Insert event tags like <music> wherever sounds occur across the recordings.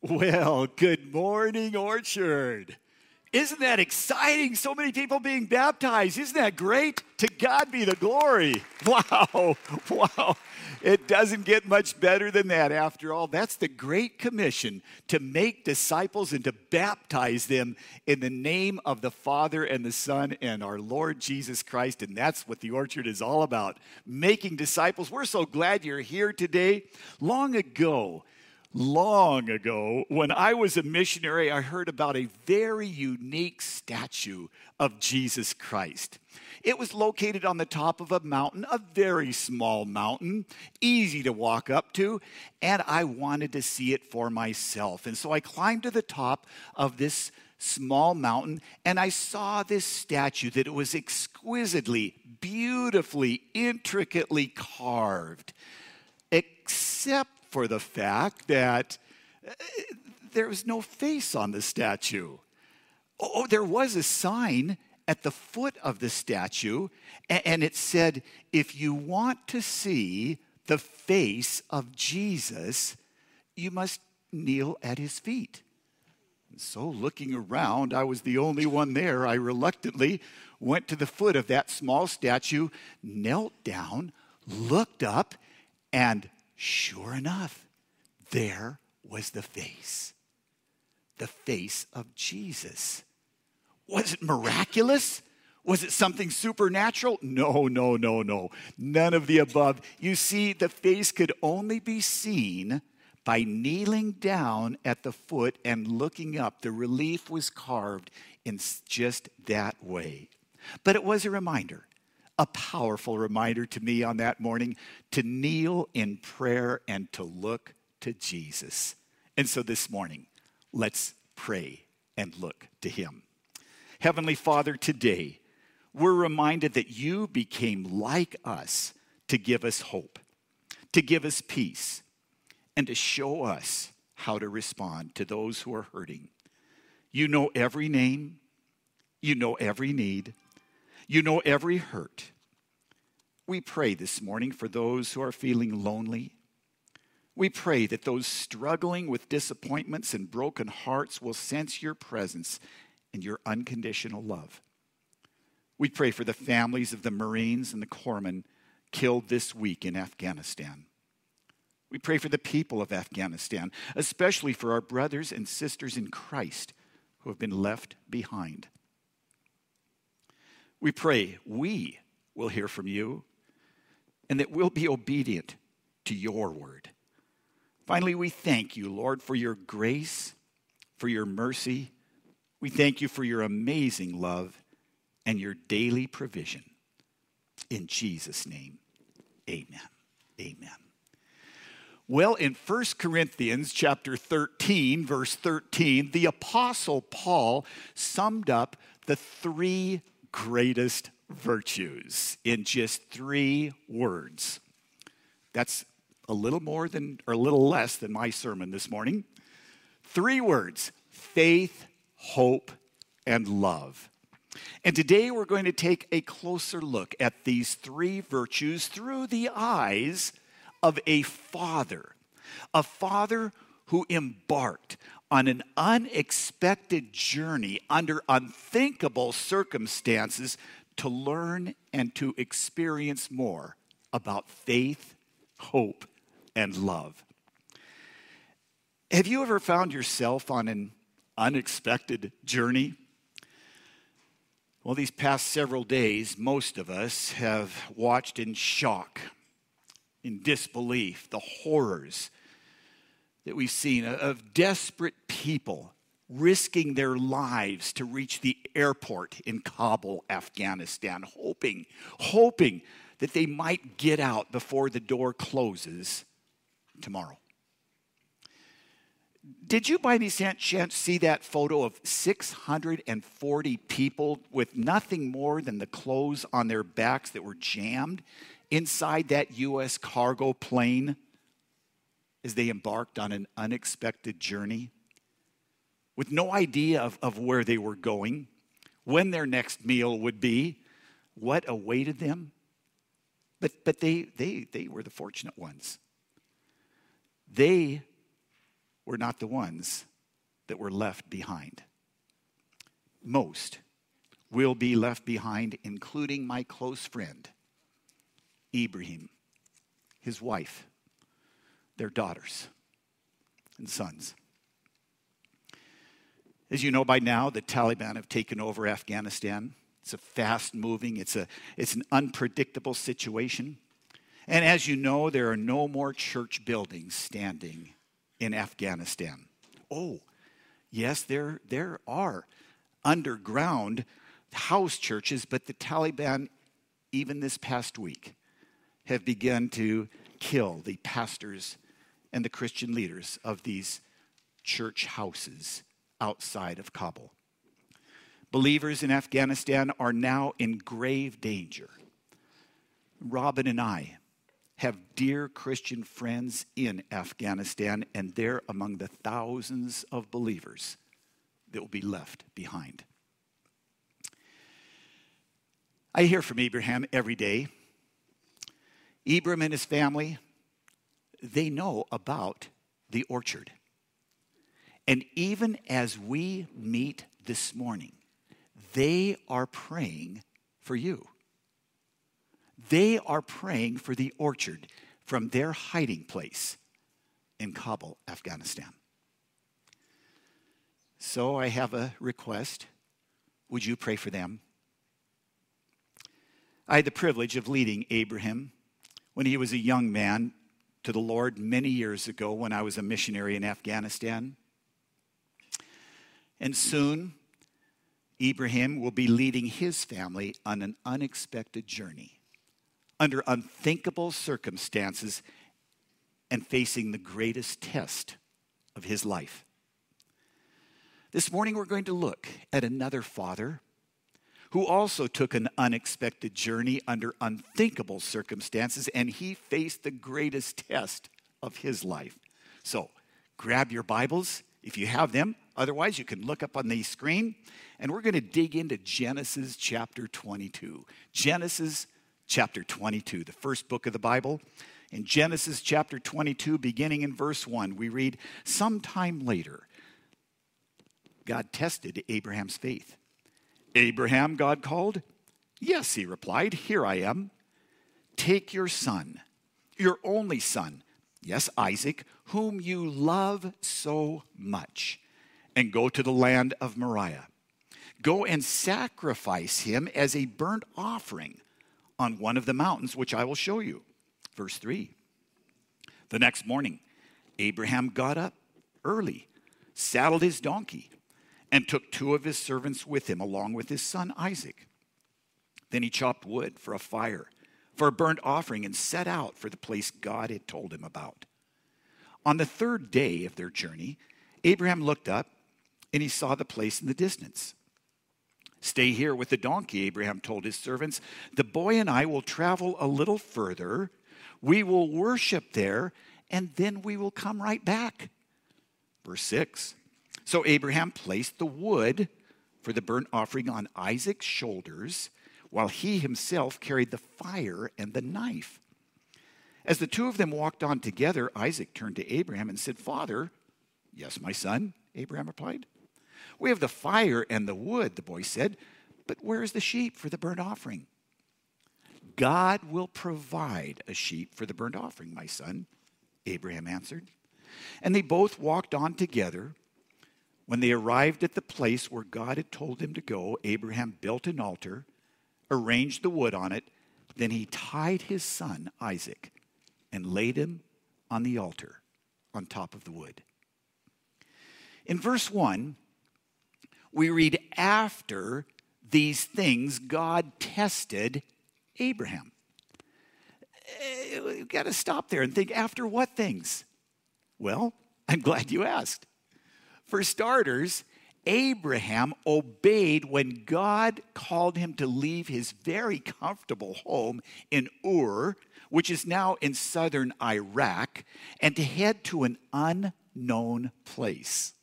Well, good morning, Orchard. Isn't that exciting? So many people being baptized. Isn't that great? To God be the glory. <laughs> Wow, wow. It doesn't get much better than that after all. That's the Great Commission to make disciples and to baptize them in the name of the Father and the Son and our Lord Jesus Christ. And that's what the Orchard is all about making disciples. We're so glad you're here today. Long ago, long ago, when I was a missionary, I heard about a very unique statue of Jesus Christ. It was located on the top of a mountain, a very small mountain, easy to walk up to, and I wanted to see it for myself. And so I climbed to the top of this small mountain and I saw this statue that it was exquisitely, beautifully, intricately carved, except for the fact that uh, there was no face on the statue. Oh, there was a sign at the foot of the statue, and it said, If you want to see the face of Jesus, you must kneel at his feet. So, looking around, I was the only one there. I reluctantly went to the foot of that small statue, knelt down, looked up, and Sure enough, there was the face. The face of Jesus. Was it miraculous? Was it something supernatural? No, no, no, no. None of the above. You see, the face could only be seen by kneeling down at the foot and looking up. The relief was carved in just that way. But it was a reminder a powerful reminder to me on that morning to kneel in prayer and to look to Jesus. And so this morning, let's pray and look to Him. Heavenly Father, today, we're reminded that you became like us to give us hope, to give us peace, and to show us how to respond to those who are hurting. You know every name, you know every need. You know every hurt. We pray this morning for those who are feeling lonely. We pray that those struggling with disappointments and broken hearts will sense your presence and your unconditional love. We pray for the families of the Marines and the corpsmen killed this week in Afghanistan. We pray for the people of Afghanistan, especially for our brothers and sisters in Christ who have been left behind. We pray we will hear from you and that we'll be obedient to your word. Finally, we thank you, Lord, for your grace, for your mercy. We thank you for your amazing love and your daily provision. In Jesus' name, amen. Amen. Well, in 1 Corinthians chapter 13, verse 13, the apostle Paul summed up the three greatest virtues in just three words. That's a little more than, or a little less than my sermon this morning. Three words faith, hope, and love. And today we're going to take a closer look at these three virtues through the eyes of a father. A father who embarked on an unexpected journey under unthinkable circumstances to learn and to experience more about faith, hope, and love. Have you ever found yourself on an unexpected journey? Well, these past several days, most of us have watched in shock, in disbelief, the horrors that we've seen of desperate people risking their lives to reach the airport in Kabul, Afghanistan, hoping, hoping that they might get out before the door closes tomorrow. Did you by any chance see that photo of 640 people with nothing more than the clothes on their backs that were jammed inside that U.S. cargo plane as they embarked on an unexpected journey? With no idea of, of where they were going, when their next meal would be, what awaited them. But, but they, they, they were the fortunate ones. They were not the ones that were left behind. Most will be left behind, including my close friend, Ibrahim, his wife, their daughters, and sons. As you know by now, the Taliban have taken over Afghanistan. It's a fast moving, it's, a, it's an unpredictable situation. And as you know, there are no more church buildings standing in Afghanistan. Oh, yes, there, there are underground house churches, but the Taliban, even this past week, have begun to kill the pastors and the Christian leaders of these church houses outside of Kabul. Believers in Afghanistan are now in grave danger. Robin and I have dear Christian friends in Afghanistan, and they're among the thousands of believers that will be left behind. I hear from Abraham every day. Abraham and his family, they know about the orchard. And even as we meet this morning, they are praying for you. They are praying for the orchard from their hiding place in Kabul, Afghanistan. So I have a request. Would you pray for them? I had the privilege of leading Abraham when he was a young man to the Lord many years ago when I was a missionary in Afghanistan. And soon, Ibrahim will be leading his family on an unexpected journey under unthinkable circumstances and facing the greatest test of his life. This morning, we're going to look at another father who also took an unexpected journey under unthinkable circumstances, and he faced the greatest test of his life. So, grab your Bibles if you have them. Otherwise, you can look up on the screen, and we're going to dig into Genesis chapter 22. Genesis chapter 22, the first book of the Bible. In Genesis chapter 22, beginning in verse 1, we read, Sometime later, God tested Abraham's faith. Abraham, God called? Yes, he replied, Here I am. Take your son, your only son, yes, Isaac, whom you love so much, and go to the land of Moriah. Go and sacrifice him as a burnt offering on one of the mountains, which I will show you. Verse 3. The next morning, Abraham got up early, saddled his donkey, and took two of his servants with him, along with his son Isaac. Then he chopped wood for a fire, for a burnt offering, and set out for the place God had told him about. On the third day of their journey, Abraham looked up and he saw the place in the distance. Stay here with the donkey, Abraham told his servants. The boy and I will travel a little further. We will worship there, and then we will come right back. Verse 6 So Abraham placed the wood for the burnt offering on Isaac's shoulders, while he himself carried the fire and the knife. As the two of them walked on together, Isaac turned to Abraham and said, Father, yes, my son, Abraham replied. We have the fire and the wood, the boy said, but where is the sheep for the burnt offering? God will provide a sheep for the burnt offering, my son, Abraham answered. And they both walked on together. When they arrived at the place where God had told them to go, Abraham built an altar, arranged the wood on it, then he tied his son, Isaac, and laid him on the altar on top of the wood. In verse 1, we read after these things, God tested Abraham. Eh, We've got to stop there and think after what things? Well, <laughs> I'm glad you asked. For starters, Abraham obeyed when God called him to leave his very comfortable home in Ur, which is now in southern Iraq, and to head to an unknown place.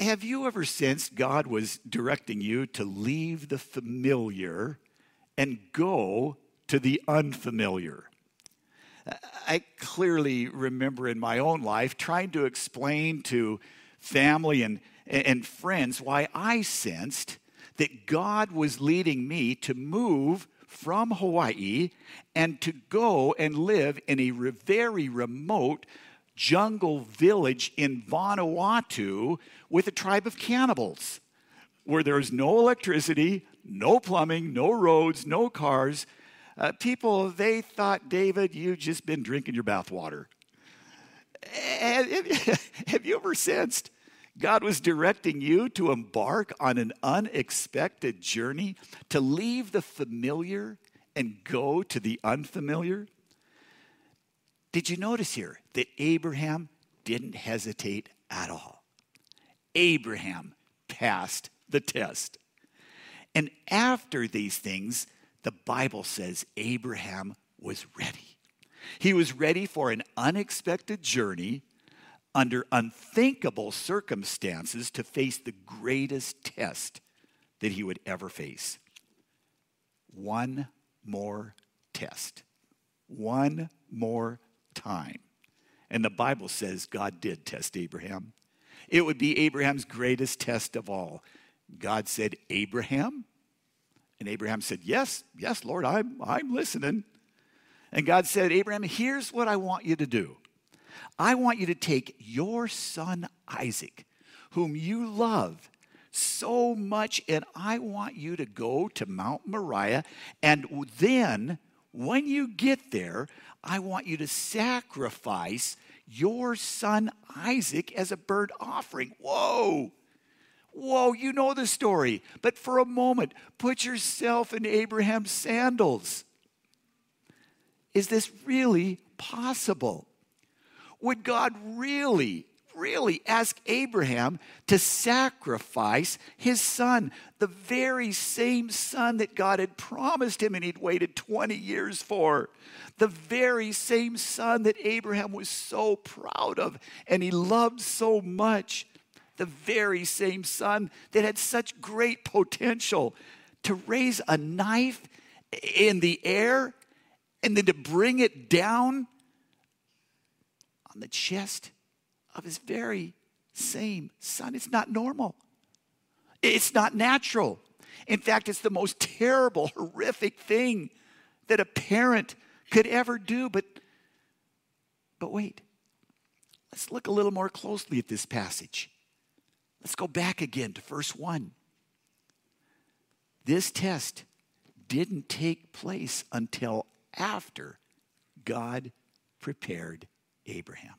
Have you ever sensed God was directing you to leave the familiar and go to the unfamiliar? I clearly remember in my own life trying to explain to family and, and friends why I sensed that God was leading me to move from Hawaii and to go and live in a very remote jungle village in Vanuatu with a tribe of cannibals where there's no electricity, no plumbing, no roads, no cars. Uh, people, they thought, David, you've just been drinking your bathwater. <laughs> Have you ever sensed God was directing you to embark on an unexpected journey, to leave the familiar and go to the unfamiliar? Did you notice here that Abraham didn't hesitate at all? Abraham passed the test. And after these things, the Bible says Abraham was ready. He was ready for an unexpected journey under unthinkable circumstances to face the greatest test that he would ever face. One more test. One more time. And the Bible says God did test Abraham. It would be Abraham's greatest test of all. God said, Abraham? And Abraham said, Yes, yes, Lord, I'm, I'm listening. And God said, Abraham, here's what I want you to do. I want you to take your son Isaac, whom you love so much, and I want you to go to Mount Moriah. And then, when you get there, I want you to sacrifice your son Isaac as a burnt offering. Whoa! Whoa, you know the story. But for a moment, put yourself in Abraham's sandals. Is this really possible? Would God really, really ask Abraham to sacrifice his son, the very same son that God had promised him and he'd waited 20 years for? The very same son that Abraham was so proud of and he loved so much. The very same son that had such great potential to raise a knife in the air and then to bring it down on the chest of his very same son. It's not normal. It's not natural. In fact, it's the most <laughs> terrible, horrific thing that a parent could ever do. But, but wait, let's look a little more closely at this passage. Let's go back again to verse 1. This test didn't take place until after God prepared Abraham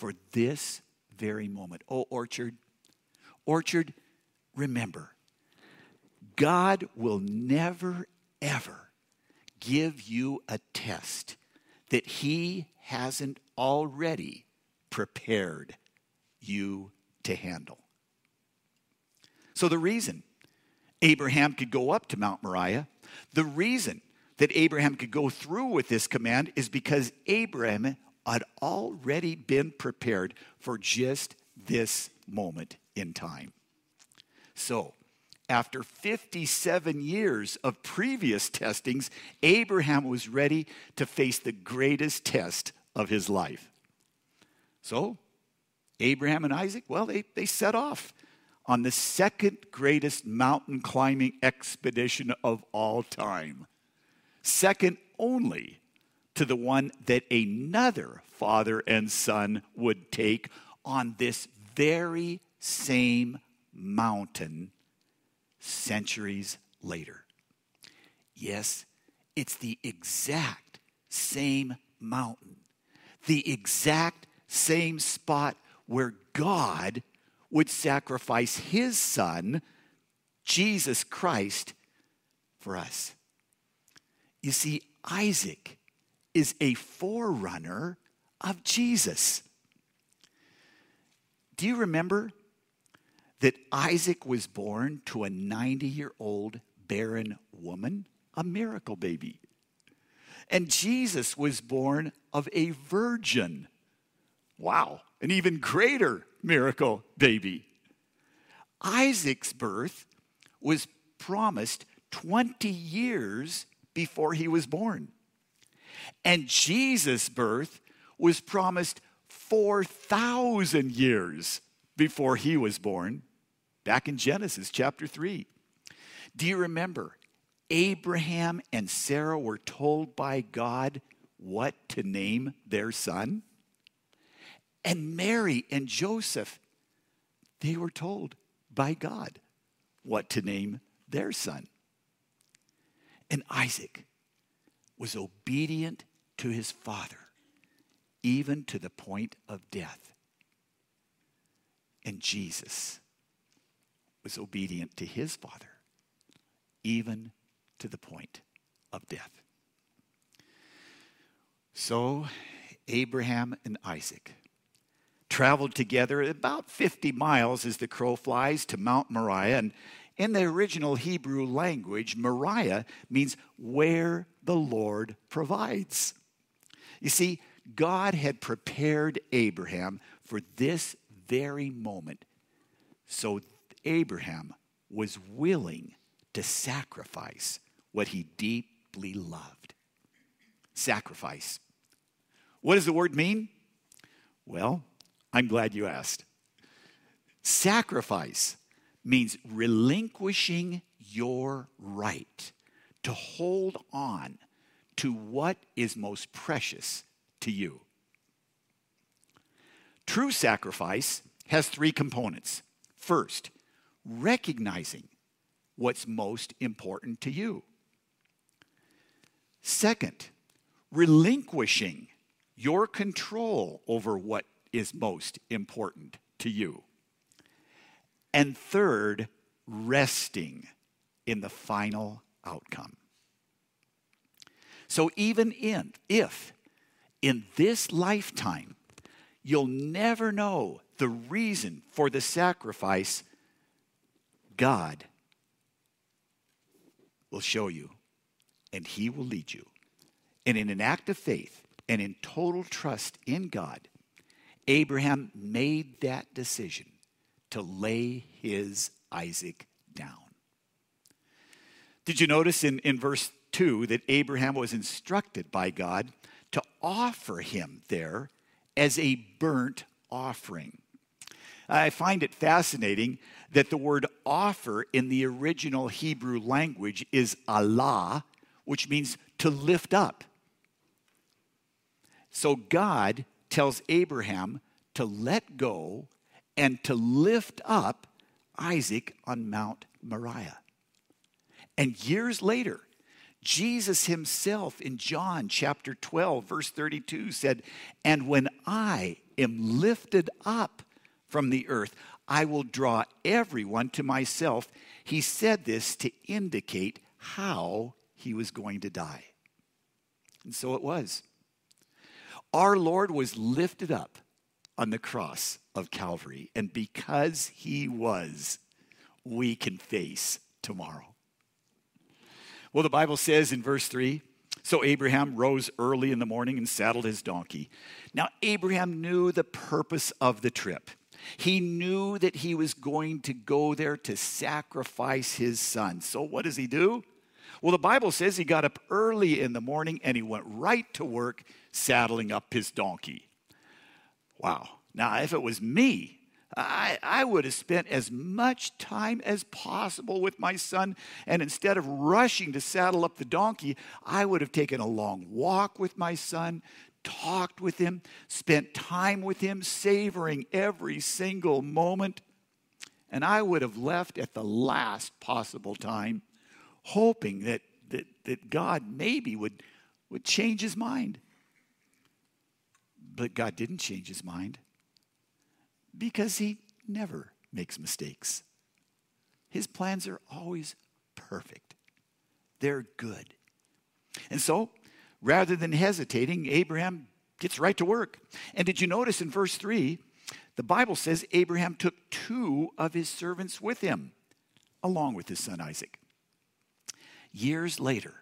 for this very moment. Oh, Orchard, Orchard, remember, God will never, ever give you a test that He hasn't already prepared you to handle. So, the reason Abraham could go up to Mount Moriah, the reason that Abraham could go through with this command is because Abraham had already been prepared for just this moment in time. So, after 57 years of previous testings, Abraham was ready to face the greatest test of his life. So, Abraham and Isaac, well, they, they set off on the second greatest mountain climbing expedition of all time, second only to the one that another father and son would take on this very same mountain centuries later. Yes, it's the exact same mountain, the exact same spot where God would sacrifice his son, Jesus Christ, for us. You see, Isaac is a forerunner of Jesus. Do you remember that Isaac was born to a 90 year old barren woman? A miracle baby. And Jesus was born of a virgin. Wow, an even greater miracle baby. Isaac's birth was promised 20 years before he was born. And Jesus' birth was promised 4,000 years before he was born, back in Genesis chapter 3. Do you remember? Abraham and Sarah were told by God what to name their son. And Mary and Joseph, they were told by God what to name their son. And Isaac was obedient to his father, even to the point of death. And Jesus was obedient to his father, even to the point of death. So Abraham and Isaac traveled together about 50 miles as the crow flies to Mount Moriah. And in the original Hebrew language, Moriah means where the Lord provides. You see, God had prepared Abraham for this very moment. So Abraham was willing to sacrifice what he deeply loved. Sacrifice. What does the word mean? Well, I'm glad you asked. Sacrifice means relinquishing your right to hold on to what is most precious to you. True sacrifice has three components. First, recognizing what's most important to you. Second, relinquishing your control over what is most important to you. And third, resting in the final outcome. So, even in, if in this lifetime you'll never know the reason for the sacrifice, God will show you and He will lead you. And in an act of faith and in total trust in God, Abraham made that decision to lay his Isaac down. Did you notice in, in verse 2 that Abraham was instructed by God to offer him there as a burnt offering? I find it fascinating that the word offer in the original Hebrew language is Allah, which means to lift up. So God tells Abraham to let go and to lift up Isaac on Mount Moriah. And years later, Jesus himself in John chapter 12, verse 32 said, And when I am lifted up from the earth, I will draw everyone to myself. He said this to indicate how he was going to die. And so it was. Our Lord was lifted up on the cross of Calvary, and because he was, we can face tomorrow. Well, the Bible says in verse 3 so Abraham rose early in the morning and saddled his donkey. Now, Abraham knew the purpose of the trip. He knew that he was going to go there to sacrifice his son. So, what does he do? Well, the Bible says he got up early in the morning and he went right to work saddling up his donkey. Wow. Now, if it was me, I, I would have spent as much time as possible with my son, and instead of rushing to saddle up the donkey, I would have taken a long walk with my son, talked with him, spent time with him, savoring every single moment. And I would have left at the last possible time hoping that, that, that God maybe would, would change his mind. But God didn't change his mind because he never makes mistakes. His plans are always perfect, they're good. And so, rather than hesitating, Abraham gets right to work. And did you notice in verse 3? The Bible says Abraham took two of his servants with him, along with his son Isaac. Years later,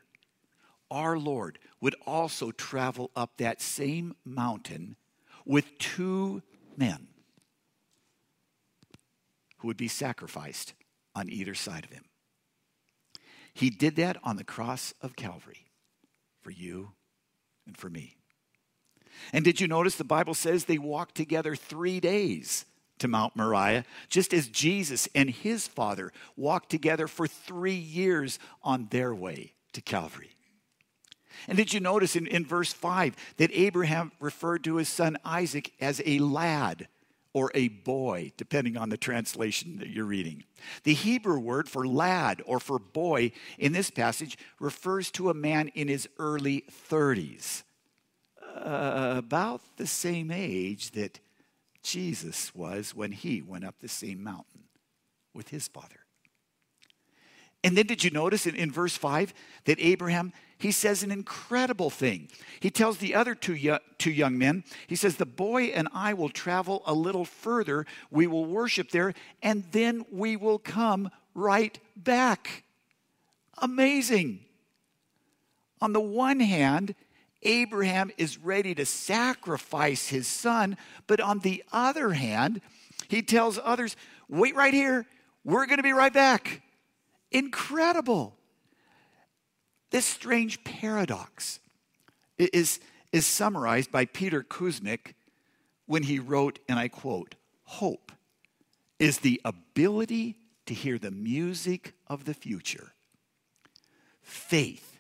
our Lord would also travel up that same mountain with two men who would be sacrificed on either side of him. He did that on the cross of Calvary for you and for me. And did you notice the Bible says they walked together three days to Mount Moriah, just as Jesus and his Father walked together for three years on their way to Calvary? And did you notice in, in verse 5 that Abraham referred to his son Isaac as a lad or a boy, depending on the translation that you're reading? The Hebrew word for lad or for boy in this passage refers to a man in his early 30s, uh, about the same age that Jesus was when he went up the same mountain with his father. And then did you notice in, in verse 5 that Abraham, he says an incredible thing. He tells the other two, two young men, he says, The boy and I will travel a little further. We will worship there, and then we will come right back. Amazing. On the one hand, Abraham is ready to sacrifice his son, but on the other hand, he tells others, Wait right here. We're going to be right back. Incredible. This strange paradox is, is summarized by Peter Kuzmic when he wrote, and I quote, Hope is the ability to hear the music of the future. Faith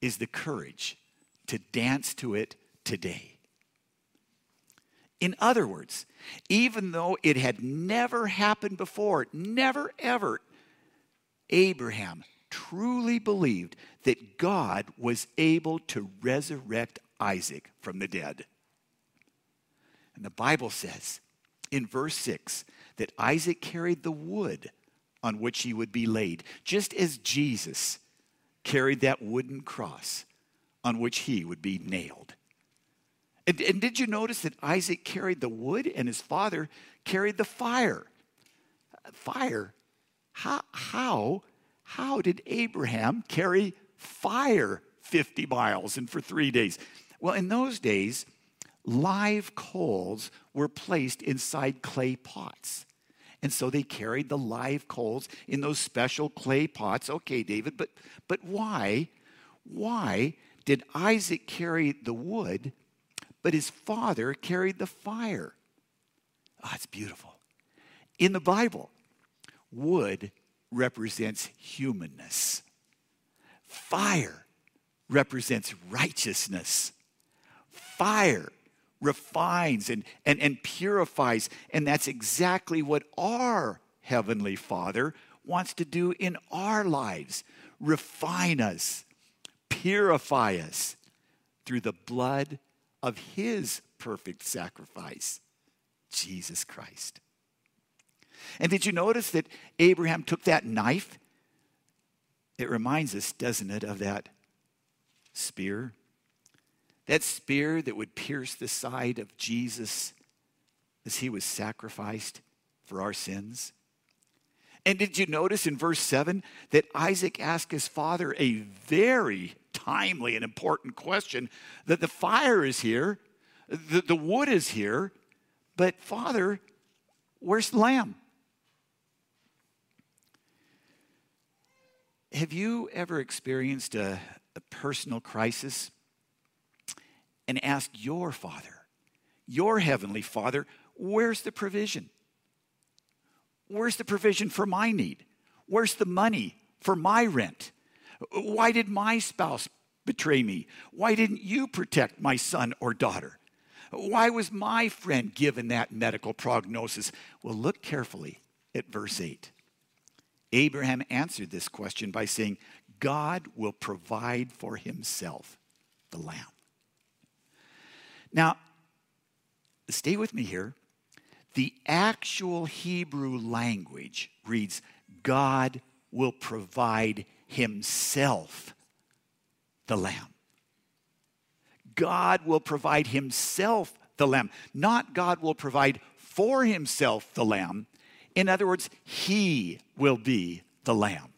is the courage to dance to it today. In other words, even though it had never happened before, never ever Abraham truly believed that God was able to resurrect Isaac from the dead. And the Bible says in verse 6 that Isaac carried the wood on which he would be laid, just as Jesus carried that wooden cross on which he would be nailed. And, and, did you notice that Isaac carried the wood and his father carried the fire? Fire how, how, how did Abraham carry fire 50 miles and for three days? Well, in those days, live coals were placed inside clay pots. And so they carried the live coals in those special clay pots. Okay, David, but, but why? Why did Isaac carry the wood, but his father carried the fire? Oh, it's beautiful. In the Bible, wood represents humanness, fire represents righteousness. Fire refines and, and, and purifies. And that's exactly what our Heavenly Father wants to do in our lives refine us, purify us through the blood of His perfect sacrifice, Jesus Christ. And did you notice that Abraham took that knife? It reminds us, doesn't it, of that spear? That spear that would pierce the side of Jesus as he was sacrificed for our sins. And did you notice in verse 7 that Isaac asked his father a very timely and important question that the fire is here, the, the wood is here, but Father, where's the lamb? Have you ever experienced a, a personal crisis and asked your Father, your Heavenly Father, where's the provision? Where's the provision for my need? Where's the money for my rent? Why did my spouse betray me? Why didn't you protect my son or daughter? Why was my friend given that medical prognosis? Well, look carefully at verse 8. Abraham answered this question by saying, God will provide for himself the lamb. Now, stay with me here. The actual Hebrew language reads, God will provide himself the lamb. God will provide himself the lamb, not God will provide for himself the lamb. In other words, he will be the lamb.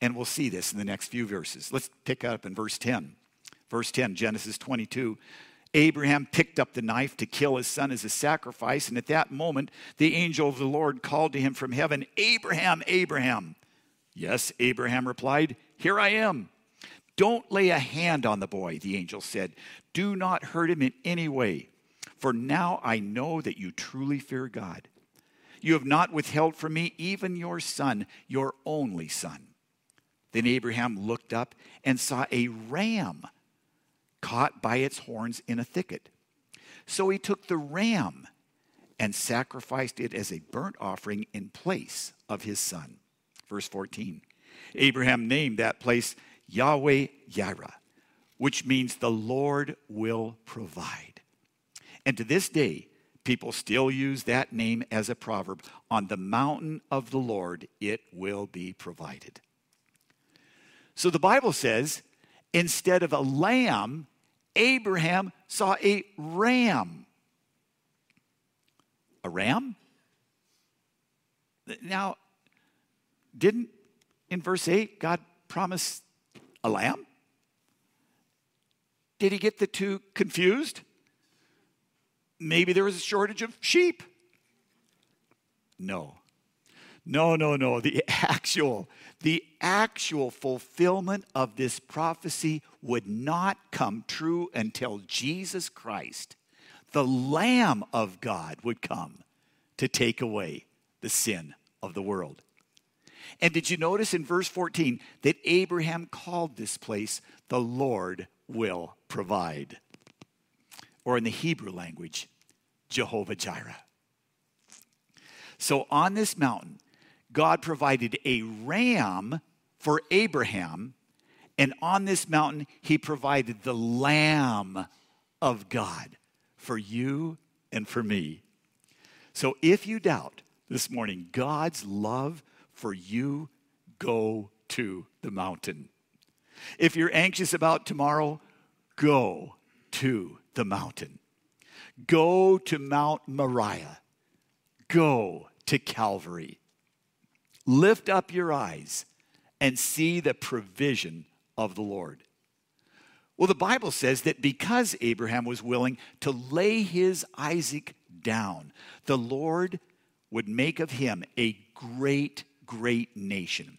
And we'll see this in the next few verses. Let's pick up in verse 10. Verse 10, Genesis 22. Abraham picked up the knife to kill his son as a sacrifice, and at that moment, the angel of the Lord called to him from heaven, Abraham, Abraham. Yes, Abraham replied, Here I am. Don't lay a hand on the boy, the angel said. Do not hurt him in any way, for now I know that you truly fear God. You have not withheld from me even your son, your only son. Then Abraham looked up and saw a ram caught by its horns in a thicket. So he took the ram and sacrificed it as a burnt offering in place of his son. Verse 14 Abraham named that place Yahweh Yireh, which means the Lord will provide. And to this day, people still use that name as a proverb on the mountain of the Lord, it will be provided. So the Bible says instead of a lamb, Abraham saw a ram. A ram? Now, didn't in verse 8 God promise a lamb? Did he get the two confused? Maybe there was a shortage of sheep. No. No, no, no. The <laughs> actual, the actual fulfillment of this prophecy would not come true until Jesus Christ, the Lamb of God, would come to take away the sin of the world. And did you notice in verse 14 that Abraham called this place the Lord will provide? Or in the Hebrew language, Jehovah Jireh. So on this mountain, God provided a ram for Abraham, and on this mountain, he provided the Lamb of God for you and for me. So if you doubt this morning God's love for you, go to the mountain. If you're anxious about tomorrow, go to the mountain. Go to Mount Moriah. Go to Calvary. Lift up your eyes and see the provision of the Lord. Well, the Bible says that because Abraham was willing to lay his Isaac down, the Lord would make of him a great, great nation.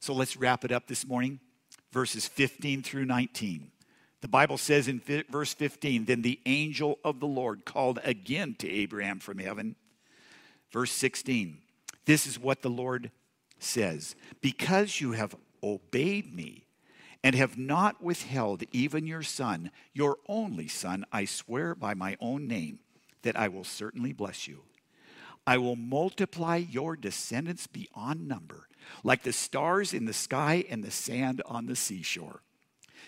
So let's wrap it up this morning. Verses 15 through 19. The Bible says in verse 15, Then the angel of the Lord called again to Abraham from heaven. Verse 16, this is what the Lord says Because you have obeyed me and have not withheld even your son, your only son, I swear by my own name that I will certainly bless you. I will multiply your descendants beyond number, like the stars in the sky and the sand on the seashore.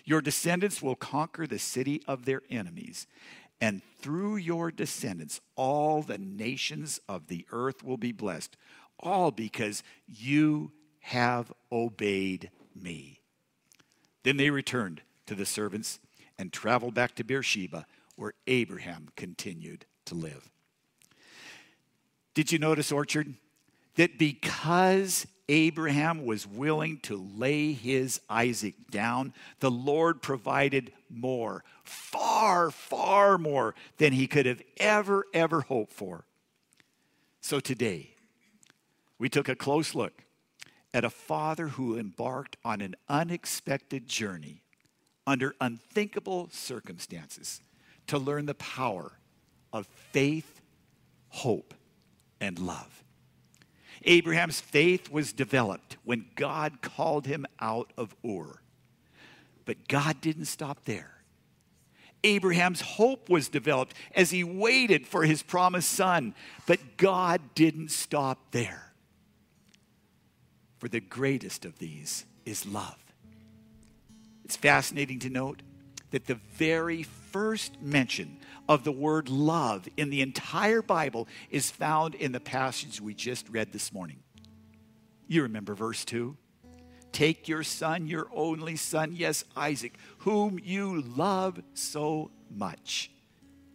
Your descendants will conquer the city of their enemies, and through your descendants, all the nations of the earth will be blessed, all because you have obeyed me. Then they returned to the servants and traveled back to Beersheba, where Abraham continued to live. Did you notice, Orchard, that because Abraham was willing to lay his Isaac down, the Lord provided more, far, far more than he could have ever, ever hoped for. So today, we took a close look at a father who embarked on an unexpected journey under unthinkable circumstances to learn the power of faith, hope, and love. Abraham's faith was developed when God called him out of Ur. But God didn't stop there. Abraham's hope was developed as he waited for his promised son. But God didn't stop there. For the greatest of these is love. It's fascinating to note that the very first mention of the word love in the entire Bible is found in the passage we just read this morning. You remember verse 2? Take your son, your only son, yes, Isaac, whom you love so much,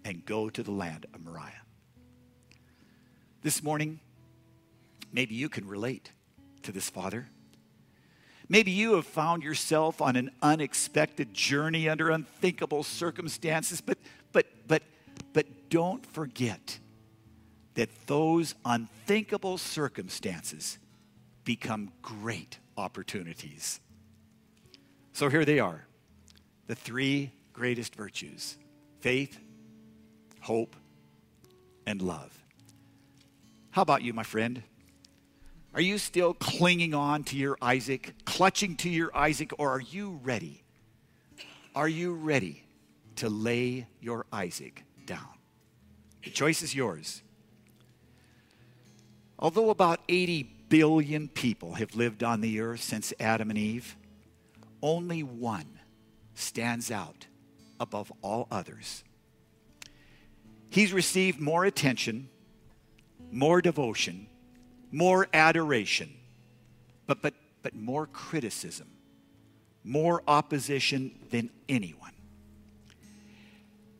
and go to the land of Moriah. This morning, maybe you can relate to this father. Maybe you have found yourself on an unexpected journey under unthinkable circumstances, but but but but don't forget that those unthinkable circumstances become great opportunities. So here they are the three greatest virtues faith, hope, and love. How about you, my friend? Are you still clinging on to your Isaac, clutching to your Isaac, or are you ready? Are you ready to lay your Isaac down? The choice is yours. Although about 80 billion people have lived on the earth since Adam and Eve, only one stands out above all others. He's received more attention, more devotion, more adoration, but, but, but more criticism, more opposition than anyone.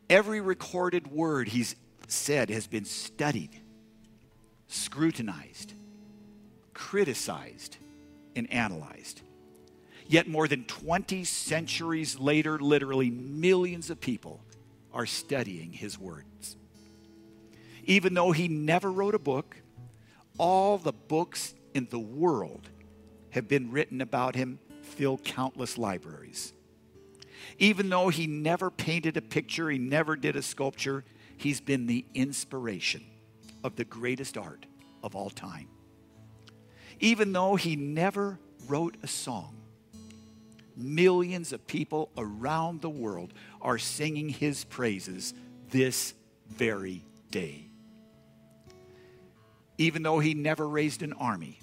Every recorded word he's said has been studied, scrutinized, criticized, and analyzed. Yet, more than 20 centuries later, literally millions of people are studying his words. Even though he never wrote a book, all the books in the world have been written about him, fill countless libraries. Even though he never painted a picture, he never did a sculpture, he's been the inspiration of the greatest art of all time. Even though he never wrote a song, millions of people around the world are singing his praises this very day even though he never raised an army.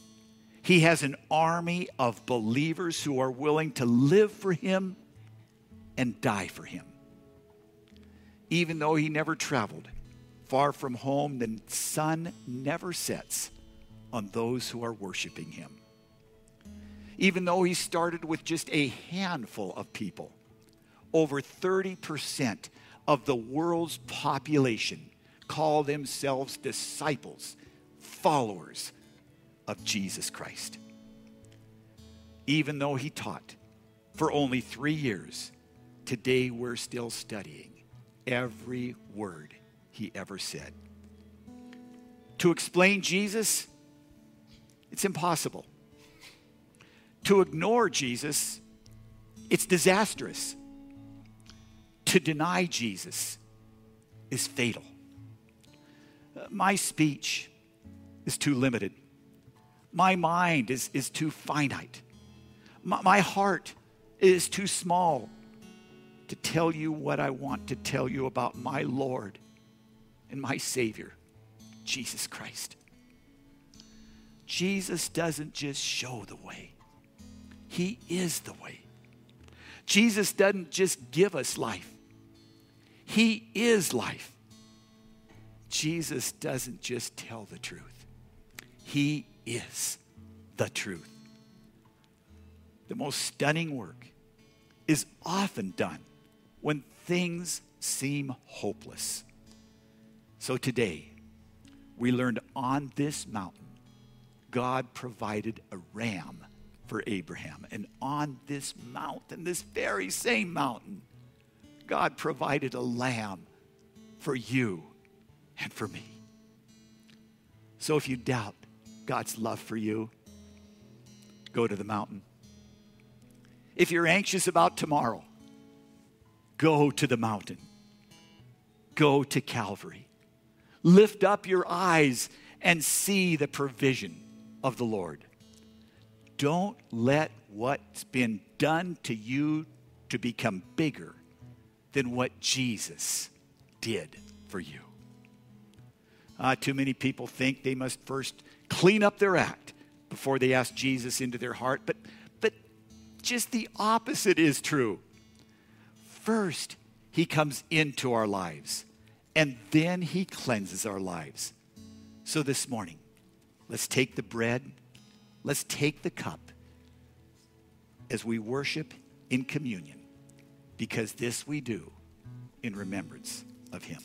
He has an army of believers who are willing to live for him and die for him. Even though he never traveled far from home, the sun never sets on those who are worshiping him. Even though he started with just a handful of people, over 30% of the world's population call themselves disciples followers of Jesus Christ. Even though he taught for only three years, today we're still studying every word he ever said. To explain Jesus, it's impossible. To ignore Jesus, it's disastrous. To deny Jesus is fatal. My speech is too limited. My mind is, is too finite. My, my heart is too small to tell you what I want to tell you about my Lord and my Savior, Jesus Christ. Jesus doesn't just show the way, He is the way. Jesus doesn't just give us life, He is life. Jesus doesn't just tell the truth, he is the truth. The most stunning work is often done when things seem hopeless. So today, we learned on this mountain, God provided a ram for Abraham. And on this mountain, this very same mountain, God provided a lamb for you and for me. So if you doubt, God's love for you, go to the mountain. If you're anxious about tomorrow, go to the mountain. Go to Calvary. Lift up your eyes and see the provision of the Lord. Don't let what's been done to you to become bigger than what Jesus did for you. Uh, too many people think they must first clean up their act before they ask Jesus into their heart. But, but just the opposite is true. First, he comes into our lives, and then he cleanses our lives. So this morning, let's take the bread, let's take the cup as we worship in communion, because this we do in remembrance of him.